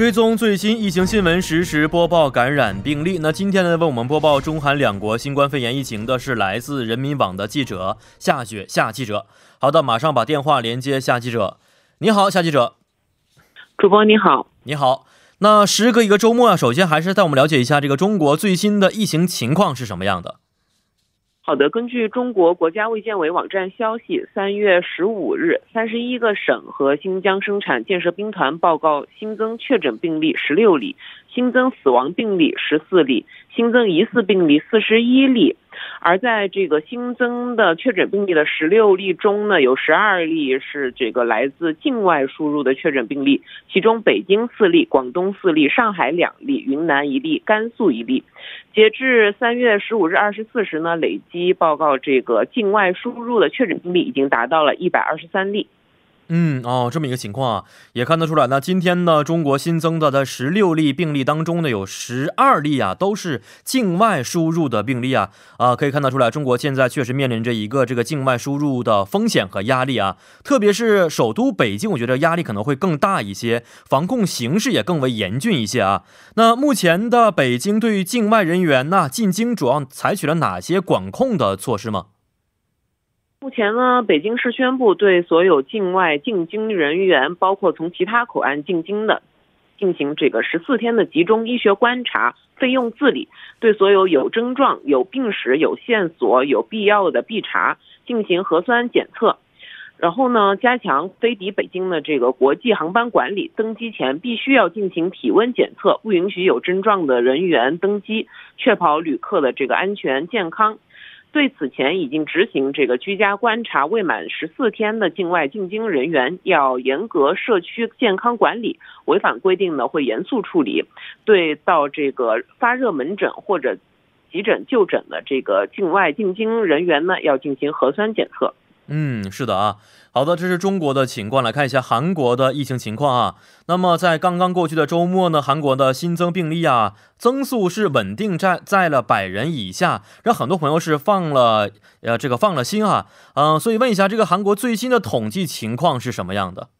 追踪最新疫情新闻，实时播报感染病例。那今天呢，为我们播报中韩两国新冠肺炎疫情的是来自人民网的记者夏雪夏记者。好的，马上把电话连接夏记者。你好，夏记者。主播你好，你好。那时隔一个周末啊，首先还是带我们了解一下这个中国最新的疫情情况是什么样的。好的，根据中国国家卫健委网站消息，三月十五日，三十一个省和新疆生产建设兵团报告新增确诊病例十六例，新增死亡病例十四例，新增疑似病例四十一例。而在这个新增的确诊病例的十六例中呢，有十二例是这个来自境外输入的确诊病例，其中北京四例，广东四例，上海两例，云南一例，甘肃一例。截至三月十五日二十四时呢，累计报告这个境外输入的确诊病例已经达到了一百二十三例。嗯哦，这么一个情况啊，也看得出来。那今天呢，中国新增的的十六例病例当中呢，有十二例啊，都是境外输入的病例啊啊，可以看得出来，中国现在确实面临着一个这个境外输入的风险和压力啊。特别是首都北京，我觉得压力可能会更大一些，防控形势也更为严峻一些啊。那目前的北京对于境外人员呢进京，主要采取了哪些管控的措施吗？目前呢，北京市宣布对所有境外进京人员，包括从其他口岸进京的，进行这个十四天的集中医学观察，费用自理。对所有有症状、有病史、有线索、有必要的必查进行核酸检测。然后呢，加强飞抵北京的这个国际航班管理，登机前必须要进行体温检测，不允许有症状的人员登机，确保旅客的这个安全健康。对此前已经执行这个居家观察未满十四天的境外进京人员，要严格社区健康管理，违反规定呢会严肃处理。对到这个发热门诊或者急诊就诊的这个境外进京人员呢，要进行核酸检测。嗯，是的啊。好的，这是中国的情况，来看一下韩国的疫情情况啊。那么在刚刚过去的周末呢，韩国的新增病例啊增速是稳定在在了百人以下，让很多朋友是放了呃这个放了心啊。嗯，所以问一下，这个韩国最新的统计情况是什么样的？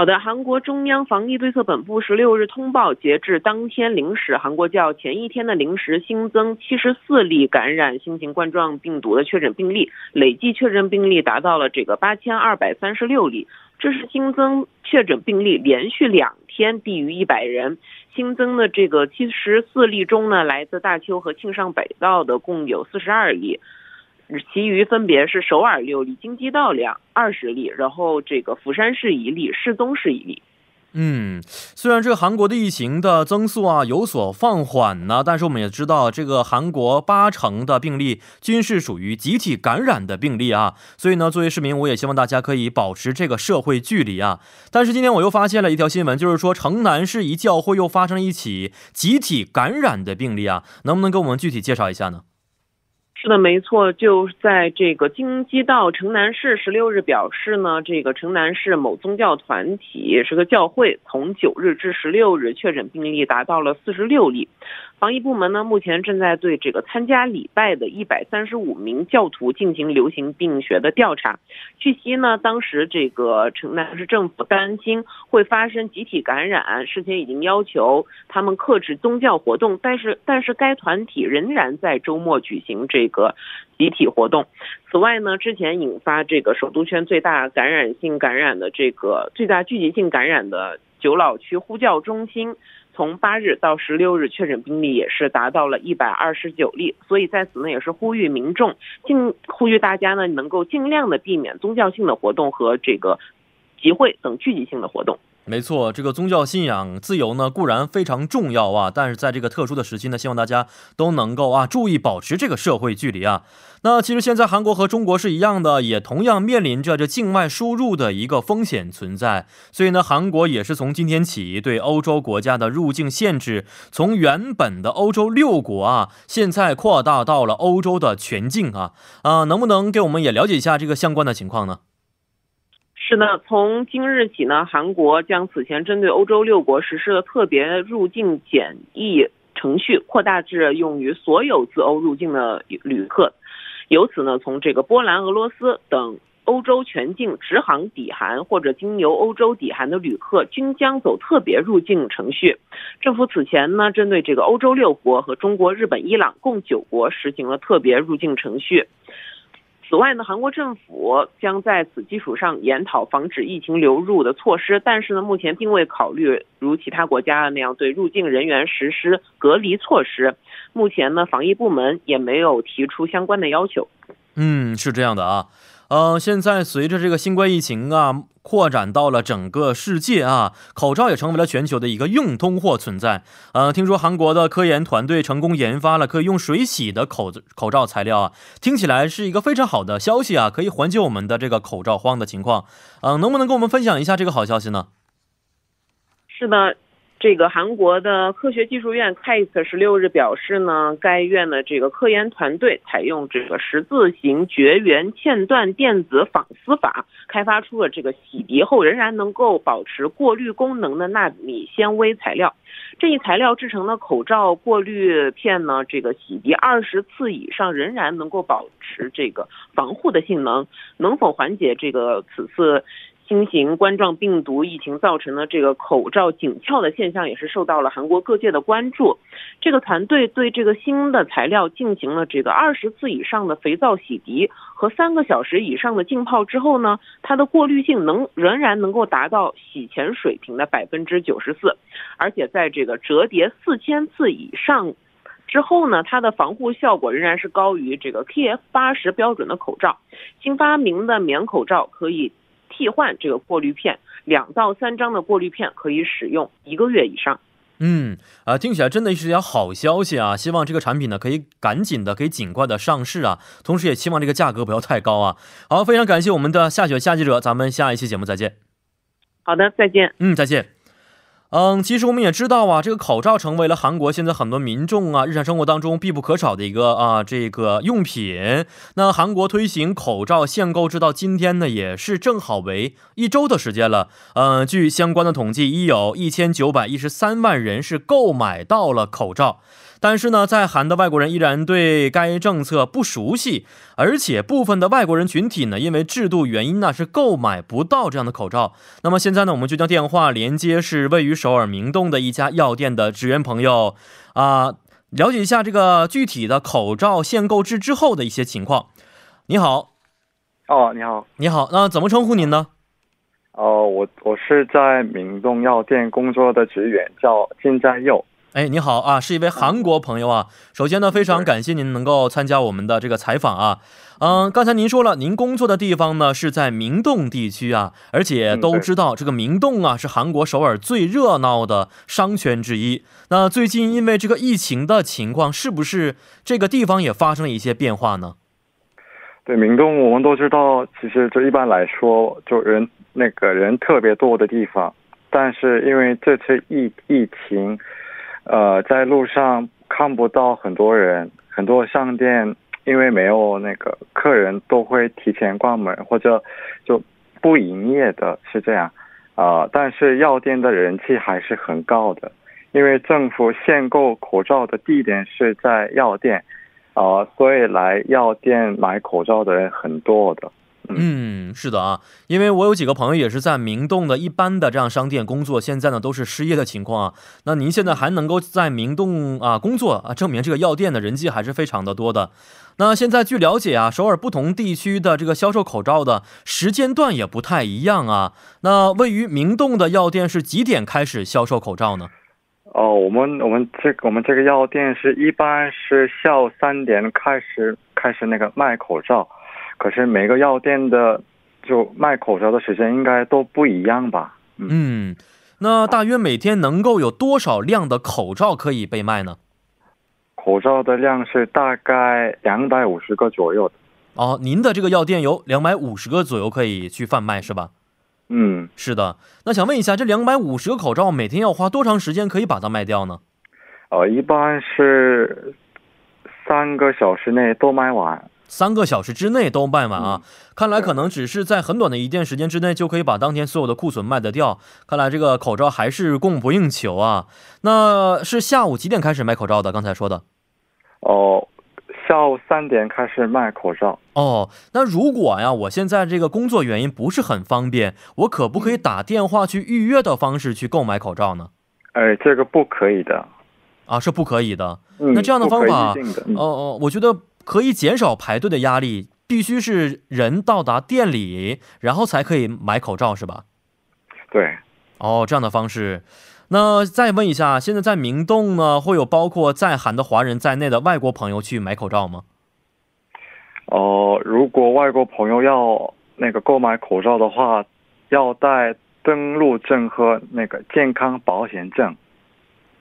好的，韩国中央防疫对策本部十六日通报，截至当天零时，韩国较前一天的零时新增七十四例感染新型冠状病毒的确诊病例，累计确诊病例达到了这个八千二百三十六例，这是新增确诊病例连续两天低于一百人。新增的这个七十四例中呢，来自大邱和庆尚北道的共有四十二例。其余分别是首尔六例、京畿道两二十例，然后这个釜山市一例、世宗市一例。嗯，虽然这个韩国的疫情的增速啊有所放缓呢，但是我们也知道，这个韩国八成的病例均是属于集体感染的病例啊，所以呢，作为市民，我也希望大家可以保持这个社会距离啊。但是今天我又发现了一条新闻，就是说城南市一教会又发生了一起集体感染的病例啊，能不能给我们具体介绍一下呢？是的，没错，就在这个京畿道城南市十六日表示呢，这个城南市某宗教团体是个教会，从九日至十六日确诊病例达到了四十六例。防疫部门呢，目前正在对这个参加礼拜的一百三十五名教徒进行流行病学的调查。据悉呢，当时这个城南市政府担心会发生集体感染，事前已经要求他们克制宗教活动，但是但是该团体仍然在周末举行这个集体活动。此外呢，之前引发这个首都圈最大感染性感染的这个最大聚集性感染的九老区呼叫中心。从八日到十六日，确诊病例也是达到了一百二十九例，所以在此呢也是呼吁民众，尽呼吁大家呢能够尽量的避免宗教性的活动和这个集会等聚集性的活动。没错，这个宗教信仰自由呢固然非常重要啊，但是在这个特殊的时期呢，希望大家都能够啊注意保持这个社会距离啊。那其实现在韩国和中国是一样的，也同样面临着这境外输入的一个风险存在。所以呢，韩国也是从今天起对欧洲国家的入境限制，从原本的欧洲六国啊，现在扩大到了欧洲的全境啊啊，能不能给我们也了解一下这个相关的情况呢？是的，从今日起呢，韩国将此前针对欧洲六国实施的特别入境检疫程序扩大至用于所有自欧入境的旅客。由此呢，从这个波兰、俄罗斯等欧洲全境直航抵韩或者经由欧洲抵韩的旅客均将走特别入境程序。政府此前呢，针对这个欧洲六国和中国、日本、伊朗共九国实行了特别入境程序。此外呢，韩国政府将在此基础上研讨防止疫情流入的措施，但是呢，目前并未考虑如其他国家那样对入境人员实施隔离措施。目前呢，防疫部门也没有提出相关的要求。嗯，是这样的啊。嗯，现在随着这个新冠疫情啊扩展到了整个世界啊，口罩也成为了全球的一个硬通货存在。呃，听说韩国的科研团队成功研发了可以用水洗的口口罩材料啊，听起来是一个非常好的消息啊，可以缓解我们的这个口罩荒的情况。嗯，能不能跟我们分享一下这个好消息呢？是的。这个韩国的科学技术院 KIST 十六日表示呢，该院的这个科研团队采用这个十字形绝缘嵌断电子纺丝法，开发出了这个洗涤后仍然能够保持过滤功能的纳米纤维材料。这一材料制成的口罩过滤片呢，这个洗涤二十次以上仍然能够保持这个防护的性能。能否缓解这个此次？新型冠状病毒疫情造成的这个口罩紧俏的现象，也是受到了韩国各界的关注。这个团队对这个新的材料进行了这个二十次以上的肥皂洗涤和三个小时以上的浸泡之后呢，它的过滤性能仍然能够达到洗前水平的百分之九十四，而且在这个折叠四千次以上之后呢，它的防护效果仍然是高于这个 KF 八十标准的口罩。新发明的棉口罩可以。替换这个过滤片，两到三张的过滤片可以使用一个月以上。嗯，啊，听起来真的是条好消息啊！希望这个产品呢可以赶紧的、可以尽快的上市啊。同时也希望这个价格不要太高啊。好，非常感谢我们的夏雪夏记者，咱们下一期节目再见。好的，再见。嗯，再见。嗯，其实我们也知道啊，这个口罩成为了韩国现在很多民众啊日常生活当中必不可少的一个啊这个用品。那韩国推行口罩限购直到今天呢，也是正好为一周的时间了。嗯，据相关的统计，已有一千九百一十三万人是购买到了口罩。但是呢，在韩的外国人依然对该政策不熟悉，而且部分的外国人群体呢，因为制度原因呢，是购买不到这样的口罩。那么现在呢，我们就将电话连接是位于首尔明洞的一家药店的职员朋友，啊，了解一下这个具体的口罩限购制之后的一些情况。你好，哦，你好，你好，那怎么称呼您呢？哦，我我是在明洞药店工作的职员，叫金在佑。哎，你好啊，是一位韩国朋友啊。首先呢，非常感谢您能够参加我们的这个采访啊。嗯，刚才您说了，您工作的地方呢是在明洞地区啊，而且都知道这个明洞啊是韩国首尔最热闹的商圈之一。那最近因为这个疫情的情况，是不是这个地方也发生了一些变化呢？对，明洞我们都知道，其实就一般来说，就人那个人特别多的地方，但是因为这次疫疫情。呃，在路上看不到很多人，很多商店因为没有那个客人，都会提前关门或者就不营业的，是这样。啊，但是药店的人气还是很高的，因为政府限购口罩的地点是在药店，啊，所以来药店买口罩的人很多的。嗯，是的啊，因为我有几个朋友也是在明洞的一般的这样商店工作，现在呢都是失业的情况啊。那您现在还能够在明洞啊工作啊，证明这个药店的人气还是非常的多的。那现在据了解啊，首尔不同地区的这个销售口罩的时间段也不太一样啊。那位于明洞的药店是几点开始销售口罩呢？哦，我们我们这我们这个药店是一般是下午三点开始开始那个卖口罩。可是每个药店的就卖口罩的时间应该都不一样吧？嗯，那大约每天能够有多少量的口罩可以被卖呢？口罩的量是大概两百五十个左右的。哦，您的这个药店有两百五十个左右可以去贩卖是吧？嗯，是的。那想问一下，这两百五十个口罩每天要花多长时间可以把它卖掉呢？呃，一般是三个小时内都卖完。三个小时之内都卖完啊！看来可能只是在很短的一段时间之内就可以把当天所有的库存卖得掉。看来这个口罩还是供不应求啊！那是下午几点开始卖口罩的？刚才说的？哦，下午三点开始卖口罩。哦，那如果呀，我现在这个工作原因不是很方便，我可不可以打电话去预约的方式去购买口罩呢？哎，这个不可以的。啊，是不可以的。嗯，那这样的方法哦哦，我觉得可以减少排队的压力，必须是人到达店里，然后才可以买口罩，是吧？对。哦，这样的方式。那再问一下，现在在明洞呢，会有包括在韩的华人在内的外国朋友去买口罩吗？哦、如果外国朋友要那个购买口罩的话，要带登录证和那个健康保险证。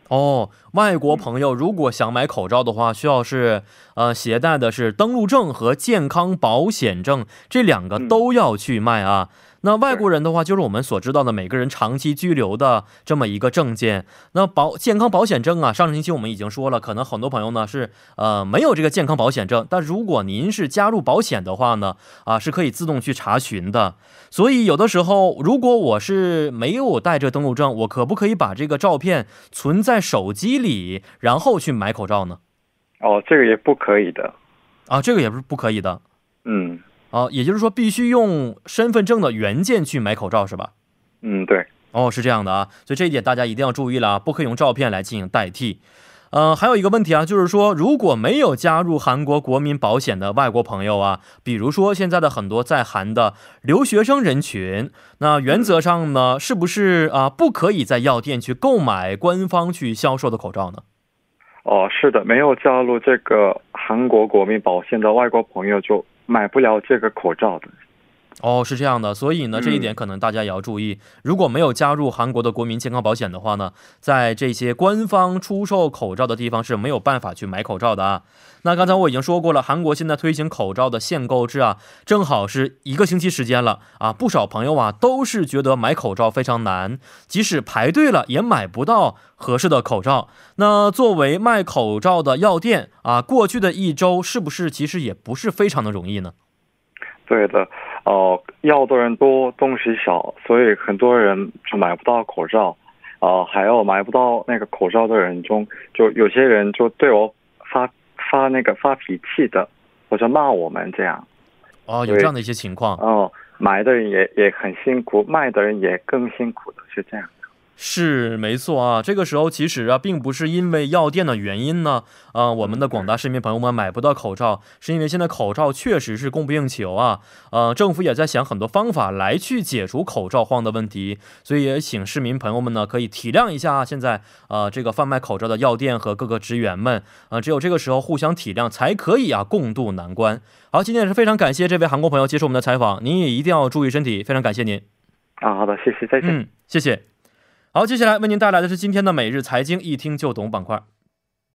哦，外国朋友如果想买口罩的话，需要是呃携带的是登录证和健康保险证，这两个都要去卖啊。那外国人的话，就是我们所知道的每个人长期居留的这么一个证件。那保健康保险证啊，上个星期我们已经说了，可能很多朋友呢是呃没有这个健康保险证，但如果您是加入保险的话呢，啊是可以自动去查询的。所以有的时候，如果我是没有带着登录证，我可不可以把这个照片存在手机里，然后去买口罩呢？哦，这个也不可以的。啊，这个也不是不可以的嗯啊，也就是说必须用身份证的原件去买口罩是吧？嗯，对。哦，是这样的啊，所以这一点大家一定要注意了啊，不可以用照片来进行代替。呃，还有一个问题啊，就是说如果没有加入韩国国民保险的外国朋友啊，比如说现在的很多在韩的留学生人群，那原则上呢，是不是啊、不可以在药店去购买官方去销售的口罩呢？哦，是的，没有加入这个韩国国民保险的外国朋友就买不了这个口罩的。哦，是这样的，所以呢，嗯这一点可能大家也要注意。如果没有加入韩国的国民健康保险的话呢，在这些官方出售口罩的地方是没有办法去买口罩的啊。那刚才我已经说过了，韩国现在推行口罩的限购制啊，正好是一个星期时间了啊。不少朋友啊都是觉得买口罩非常难，即使排队了也买不到合适的口罩。那作为卖口罩的药店啊，过去的一周是不是其实也不是非常的容易呢？对的，哦、要的人多，东西少，所以很多人就买不到口罩。呃，还有买不到那个口罩的人中，就有些人就对我发发那个发脾气的，或者骂我们这样。哦，有这样的一些情况。哦、买的人也也很辛苦，卖的人也更辛苦的，是这样。是没错啊，这个时候其实啊，并不是因为药店的原因呢，呃，我们的广大市民朋友们买不到口罩，是因为现在口罩确实是供不应求啊，呃，政府也在想很多方法来去解除口罩荒的问题，所以也请市民朋友们呢可以体谅一下现在呃这个贩卖口罩的药店和各个职员们，呃，只有这个时候互相体谅，才可以啊共度难关。好，今天也是非常感谢这位韩国朋友接受我们的采访，您也一定要注意身体，非常感谢您。啊，好的，谢谢，再见。嗯，谢谢。好，接下来为您带来的是今天的每日财经一听就懂板块。